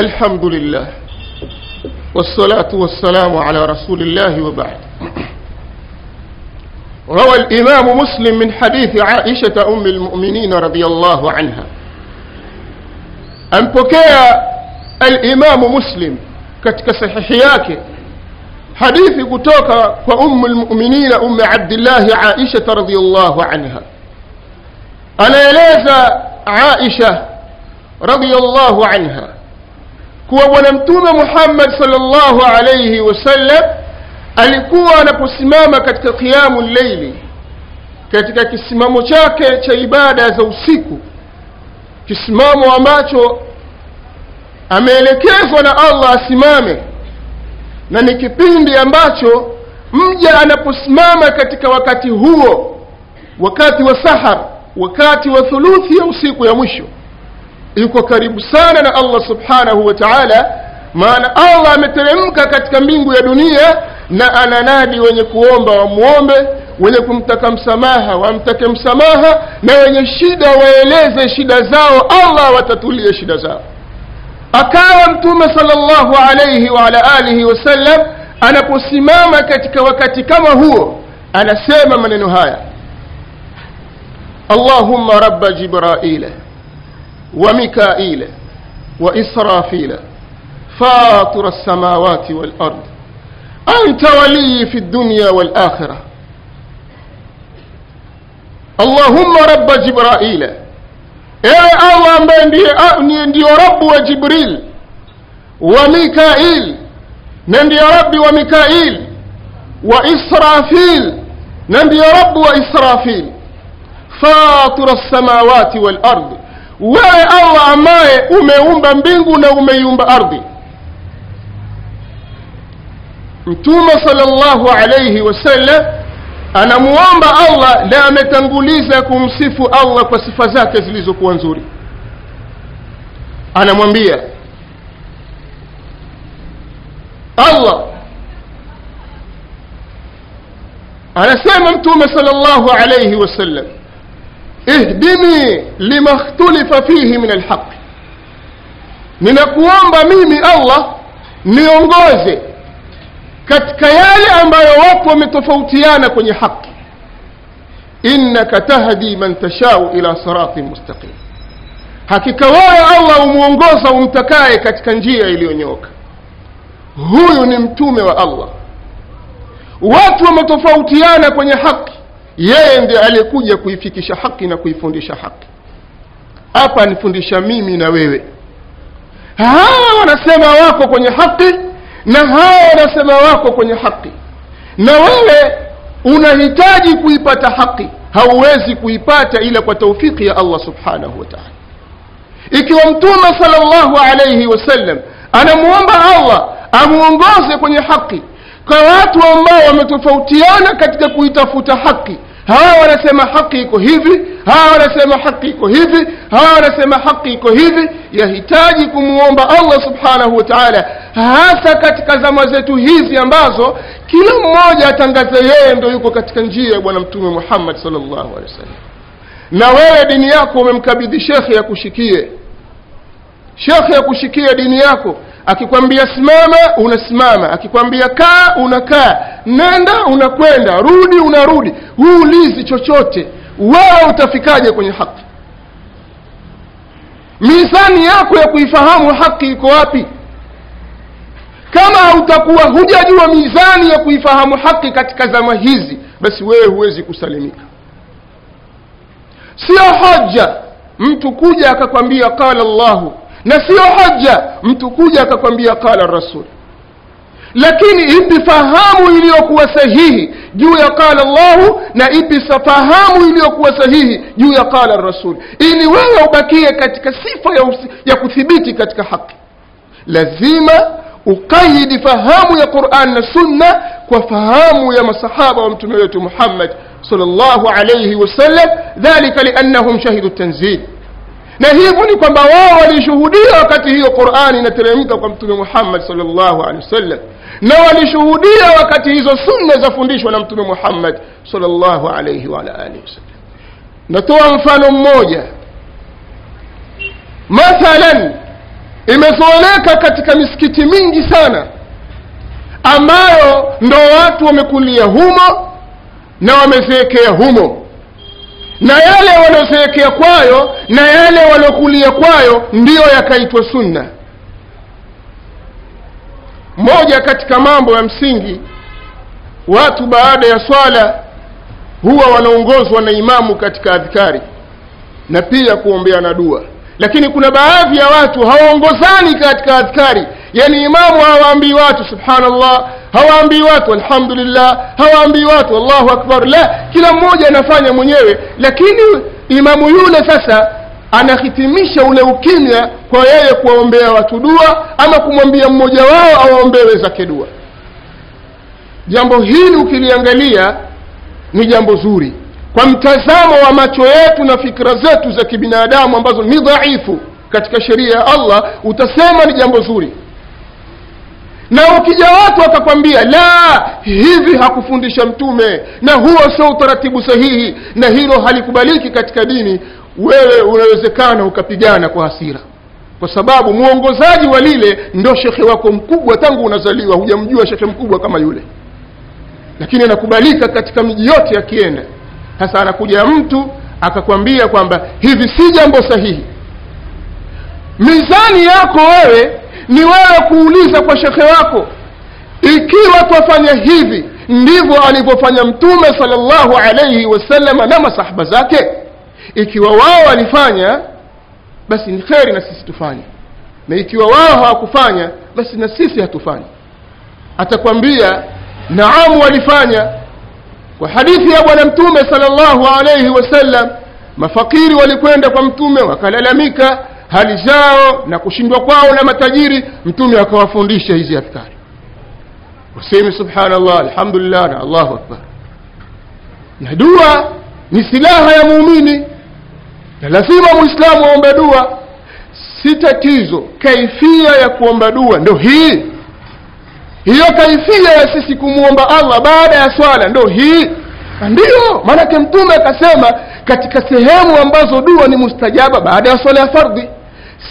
الحمد لله والصلاة والسلام على رسول الله وبعد. روى الإمام مسلم من حديث عائشة أم المؤمنين رضي الله عنها. أن بكي الإمام مسلم كتك صحيحياك حديث كتوك فأم المؤمنين أم عبد الله عائشة رضي الله عنها. أنا ليس عائشة رضي الله عنها. Kuwa bwana mtume muhammad salllahu alaihi wasallam alikuwa anaposimama katika qiyamu llaili katika kisimamo chake cha ibada za usiku kisimamo ambacho ameelekezwa na allah asimame na ni kipindi ambacho mja anaposimama katika wakati huo wakati wa sahar wakati wa thuluthi ya usiku ya mwisho yuko karibu sana na allah subhanahu wa taala maana allah ameteremka katika mbingu ya dunia na ananadi wenye kuomba wamwombe wenye kumtaka msamaha wamtake msamaha na wenye shida waeleze shida zao allah watatulie shida zao. Akawa mtume salllahu alaihi waala alihi wasallam anaposimama katika wakati kama huo anasema maneno haya allahumma rabba jibraila wa mikaila wa israfila fatir alsamawati walard anta waliyi fi dunya walakhira allahumma rabba jibraila ewe allah ambaye ndiye ndiyo rabu wa jibril wa mikail na ndiyo rabbi wa mikail wa israfil na ndiyo rabu wa israfil fatira lsamawati walardi wewe allah ambaye umeumba mbingu na umeiumba ardhi mtume sala llahu alaihi wasallam anamuomba allah na ametanguliza kumsifu allah kwa sifa zake zilizokuwa nzuri anamwambia allah anasema mtume sala llahu alaihi wasallam اهدني لما اختلف فيه من الحق. ننقوام بميمي الله نيونغوزي كتكيال أما يوقف تفوتيانا كن حق إنك تهدي من تشاء إلى صراط مستقيم حكيك ويا الله ومونغوزا ومتكاي كتكنجية إليونيوك هو نمتومي الله واتو متفوتيانا كن حق yeye ndiye aliyekuja kuifikisha haki na kuifundisha haki. Hapa nifundisha mimi na wewe. Hawa wanasema wako kwenye haki na hawa wanasema wako kwenye haki. Na wewe unahitaji kuipata haki. Hauwezi kuipata ila kwa taufiki ya allah subhanahu wa taala. Ikiwa mtume sala llahu alaihi wasallam anamwomba allah amwongoze kwenye haki kwa watu ambao wametofautiana katika kuitafuta haki. Hawa wanasema haki iko hivi hawa wanasema haki iko hivi hawa wanasema haki iko hivi. Yahitaji kumwomba allah subhanahu wa taala hasa katika zama zetu hizi ambazo kila mmoja atangaze yeye ndo yuko katika njia ya bwana mtume muhammad salllahu alehi wasallam. Na wewe dini yako umemkabidhi shekhe ya kushikie shekhe ya kushikia dini yako akikwambia simama unasimama. Akikwambia kaa unakaa. Nenda unakwenda. Rudi unarudi. Huulizi chochote. Wewe utafikaje kwenye haki? Mizani yako ya kuifahamu haki iko wapi? Kama hautakuwa hujajua mizani ya kuifahamu haki katika zama hizi basi wewe huwezi kusalimika. Sio hoja. Mtu kuja akakwambia qala llahu na sio hoja mtu kuja akakwambia qala rasul lakini ipi fahamu iliyokuwa sahihi juu ya qala llahu na ipi fahamu iliyokuwa sahihi juu ya qala rasul ili wewe ubakie katika sifa ya, usi, ya kuthibiti katika haki lazima uqayidi fahamu ya quran na sunna kwa fahamu ya masahaba wa mtume wetu muhammad sal llahu alaihi wasallam dhalika liannahum shahidu tanzil na hivyo ni kwamba wao walishuhudia wakati hiyo qurani inateremka kwa mtume muhammad salllahu alehi wasallam. Na walishuhudia wakati hizo sunna zafundishwa na mtume muhammad salllahu alaihi waala alihi wasallam. Natoa mfano mmoja. Mathalan imezoeleka katika misikiti mingi sana ambayo ndo watu wamekulia humo na wamezeekea humo na yale waliozeekea kwayo na yale waliokulia kwayo ndiyo yakaitwa sunna. Moja katika mambo ya msingi watu baada ya swala huwa wanaongozwa na imamu katika adhikari na pia kuombeana dua. Lakini kuna baadhi ya watu hawaongozani katika adhikari. Yani imamu hawaambii watu subhanallah hawaambii watu alhamdulillah. Hawaambii watu allahu akbar. La kila mmoja anafanya mwenyewe. Lakini imamu yule sasa anahitimisha ule ukimya kwa yeye kuwaombea watu dua ama kumwambia mmoja wao awaombewe zake dua. Jambo hili ukiliangalia ni jambo zuri. Kwa mtazamo wa macho yetu na fikra zetu za kibinadamu ambazo ni dhaifu katika sheria ya allah utasema ni jambo zuri na ukija watu wakakwambia la hivi hakufundisha mtume na huo sio utaratibu sahihi na hilo halikubaliki katika dini wewe unawezekana ukapigana kwa hasira. Kwa sababu mwongozaji wa lile ndo shekhe wako mkubwa tangu unazaliwa hujamjua shekhe mkubwa kama yule. Lakini anakubalika katika miji yote akienda sasa anakuja mtu akakwambia kwamba hivi si jambo sahihi. Mizani yako wewe ni wewe kuuliza kwa shekhe wako ikiwa twafanya hivi ndivyo alivyofanya mtume salllahu alaihi wasalama na masahaba zake? Ikiwa wao walifanya basi ni kheri na sisi tufanye. Na ikiwa wao hawakufanya basi na sisi hatufanyi. Atakwambia naamu walifanya. Kwa hadithi ya bwana mtume salllahu alaihi wasallam mafakiri walikwenda kwa mtume wakalalamika hali zao na kushindwa kwao na matajiri mtume akawafundisha hizi adhkari useme subhanallah alhamdulillah na allahu akbar. Na dua ni silaha ya muumini na lazima mwislamu aombe dua. Si tatizo kaifia ya kuomba dua ndo hii. Hiyo kaifia ya sisi kumwomba allah baada ya swala ndo hii. Ndiyo maanake mtume akasema katika sehemu ambazo dua ni mustajaba baada ya swala ya fardhi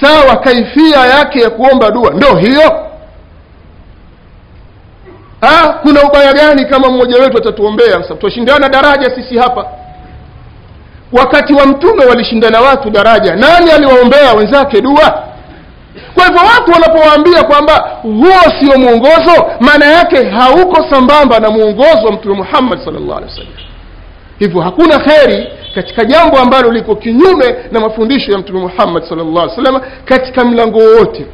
sawa kaifia yake ya kuomba dua. Ndo hiyo. Ha? kuna ubaya gani kama mmoja wetu atatuombea? Tutashindana daraja sisi hapa. Wakati wa mtume walishindana watu daraja. Nani aliwaombea wenzake dua? Kwa hivyo watu wanapowaambia kwamba huo sio mwongozo maana yake hauko sambamba na mwongozo wa mtume muhammad salllah alih wa sallam hivyo hakuna kheri katika jambo ambalo liko kinyume na mafundisho ya mtume muhammad salllah alih wasallam katika mlango wowote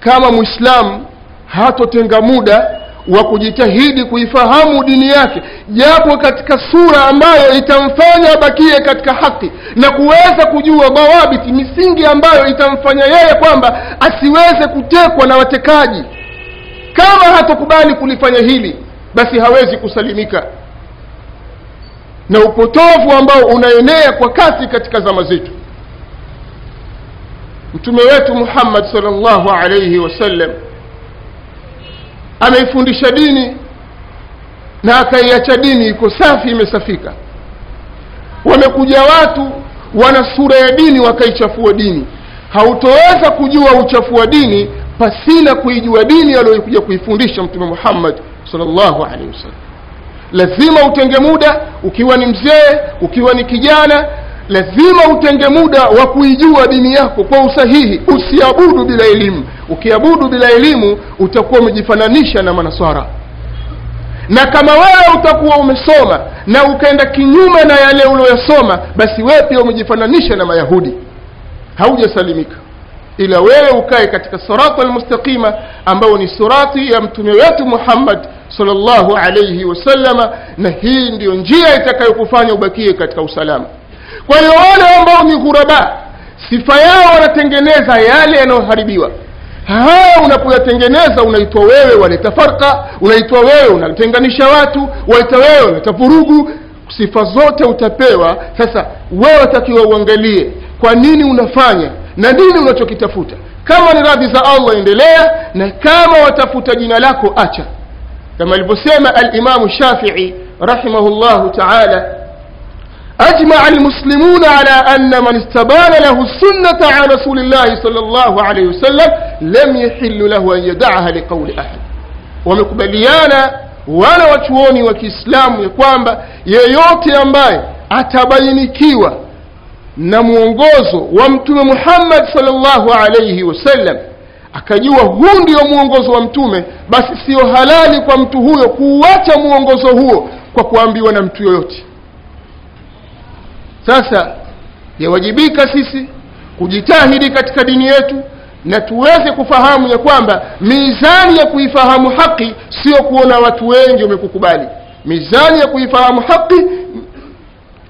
kama mwislamu hatotenga muda wa kujitahidi kuifahamu dini yake japo katika sura ambayo itamfanya abakie katika haki na kuweza kujua dhawabiti misingi ambayo itamfanya yeye kwamba asiweze kutekwa na watekaji. Kama hatokubali kulifanya hili basi hawezi kusalimika na upotovu ambao unaenea kwa kasi katika zama zetu. Mtume wetu muhammad salllahu alaihi wasallam ameifundisha dini na akaiacha dini iko safi imesafika. Wamekuja watu wana sura ya dini wakaichafua dini. Hautoweza kujua uchafu wa dini pasina kuijua dini aliyokuja kuifundisha mtume muhammad salllahu alaihi wasallam lazima utenge muda ukiwa ni mzee ukiwa ni kijana. Lazima utenge muda wa kuijua dini yako kwa usahihi. Usiabudu bila elimu. Ukiabudu bila elimu utakuwa umejifananisha na manaswara. Na kama wewe utakuwa umesoma na ukaenda kinyume na yale ulioyasoma basi wewe pia umejifananisha na mayahudi. Haujasalimika. Ila wewe ukae katika sirata almustaqima ambayo ni sirati ya mtume wetu muhammad salllahu alaihi wasallama na hii ndiyo njia itakayokufanya ubakie katika usalama. Kwa hiyo wale ambao ni ghuraba sifa yao wanatengeneza yale yanayoharibiwa. Haya unapoyatengeneza unaitwa wewe waleta farka unaitwa wewe unatenganisha watu waita wewe unaleta vurugu sifa zote utapewa. Sasa wewe watakiwa uangalie kwa nini unafanya na nini unachokitafuta. Kama ni radhi za allah endelea na kama watafuta jina lako acha كما البسيمة الإمام الشافعي رحمه الله تعالى أجمع المسلمون على أن من استبان له السنة على رسول الله صلى الله عليه وسلم لم يحل له أن يدعها لقول أحد. ومقبليانا ولا وتوني وكإسلام يقوان با أمباي أنباي أتبينكيوا نمونغوزو ومتم محمد صلى الله عليه وسلم akajua huu ndio mwongozo wa mtume basi sio halali kwa mtu huyo kuuacha mwongozo huo kwa kuambiwa na mtu yoyote. Sasa yawajibika sisi kujitahidi katika dini yetu na tuweze kufahamu ya kwamba mizani ya kuifahamu haki sio kuona watu wengi wamekukubali. Mizani ya kuifahamu haki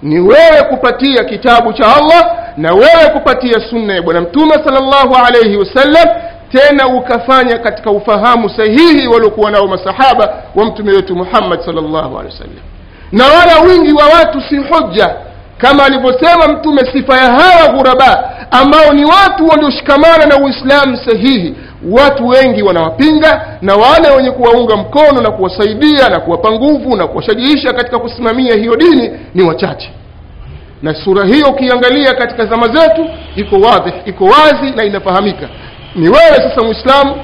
ni wewe kupatia kitabu cha allah na wewe kupatia sunna ya bwana mtume salllahu alaihi wasallam tena ukafanya katika ufahamu sahihi waliokuwa nao masahaba wa mtume wetu muhammad salllahu alehi wasallam. Na wala wingi wa watu si hujja kama alivyosema mtume sifa ya hawa ghuraba ambao ni watu walioshikamana na uislamu sahihi. Watu wengi wanawapinga na wale wenye kuwaunga mkono na kuwasaidia na kuwapa nguvu na kuwashajiisha katika kusimamia hiyo dini ni wachache. Na sura hiyo ukiangalia katika zama zetu iko wazi iko wazi na inafahamika ni wewe sasa mwislamu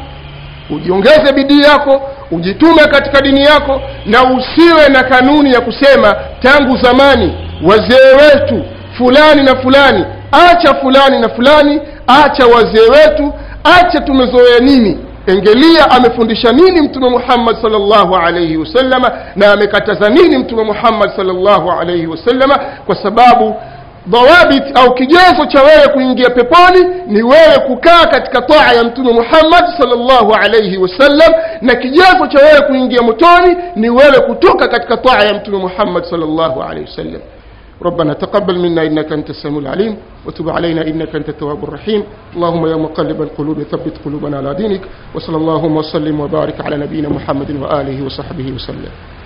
ujiongeze bidii yako ujitume katika dini yako na usiwe na kanuni ya kusema tangu zamani wazee wetu fulani na fulani acha fulani na fulani acha wazee wetu acha tumezoea nini? Engelia amefundisha nini mtume muhammad salllahu alaihi wasalama na amekataza nini mtume muhammad salllahu alaihi wasalama kwa sababu dhawabit au kigezo cha wewe kuingia peponi ni wewe kukaa katika taa ya mtume muhammad salllahu alaihi wasallam na kigezo cha wewe kuingia motoni ni wewe kutoka katika taa ya mtume muhammad salllahu alaihi wasallam ربنا تقبل منا إنك أنت السميع العليم وتب علينا إنك أنت التواب الرحيم اللهم يا مقلب القلوب ثبت قلوبنا على دينك وصلى اللهم وسلم وبارك على نبينا محمد وآله وصحبه وسلم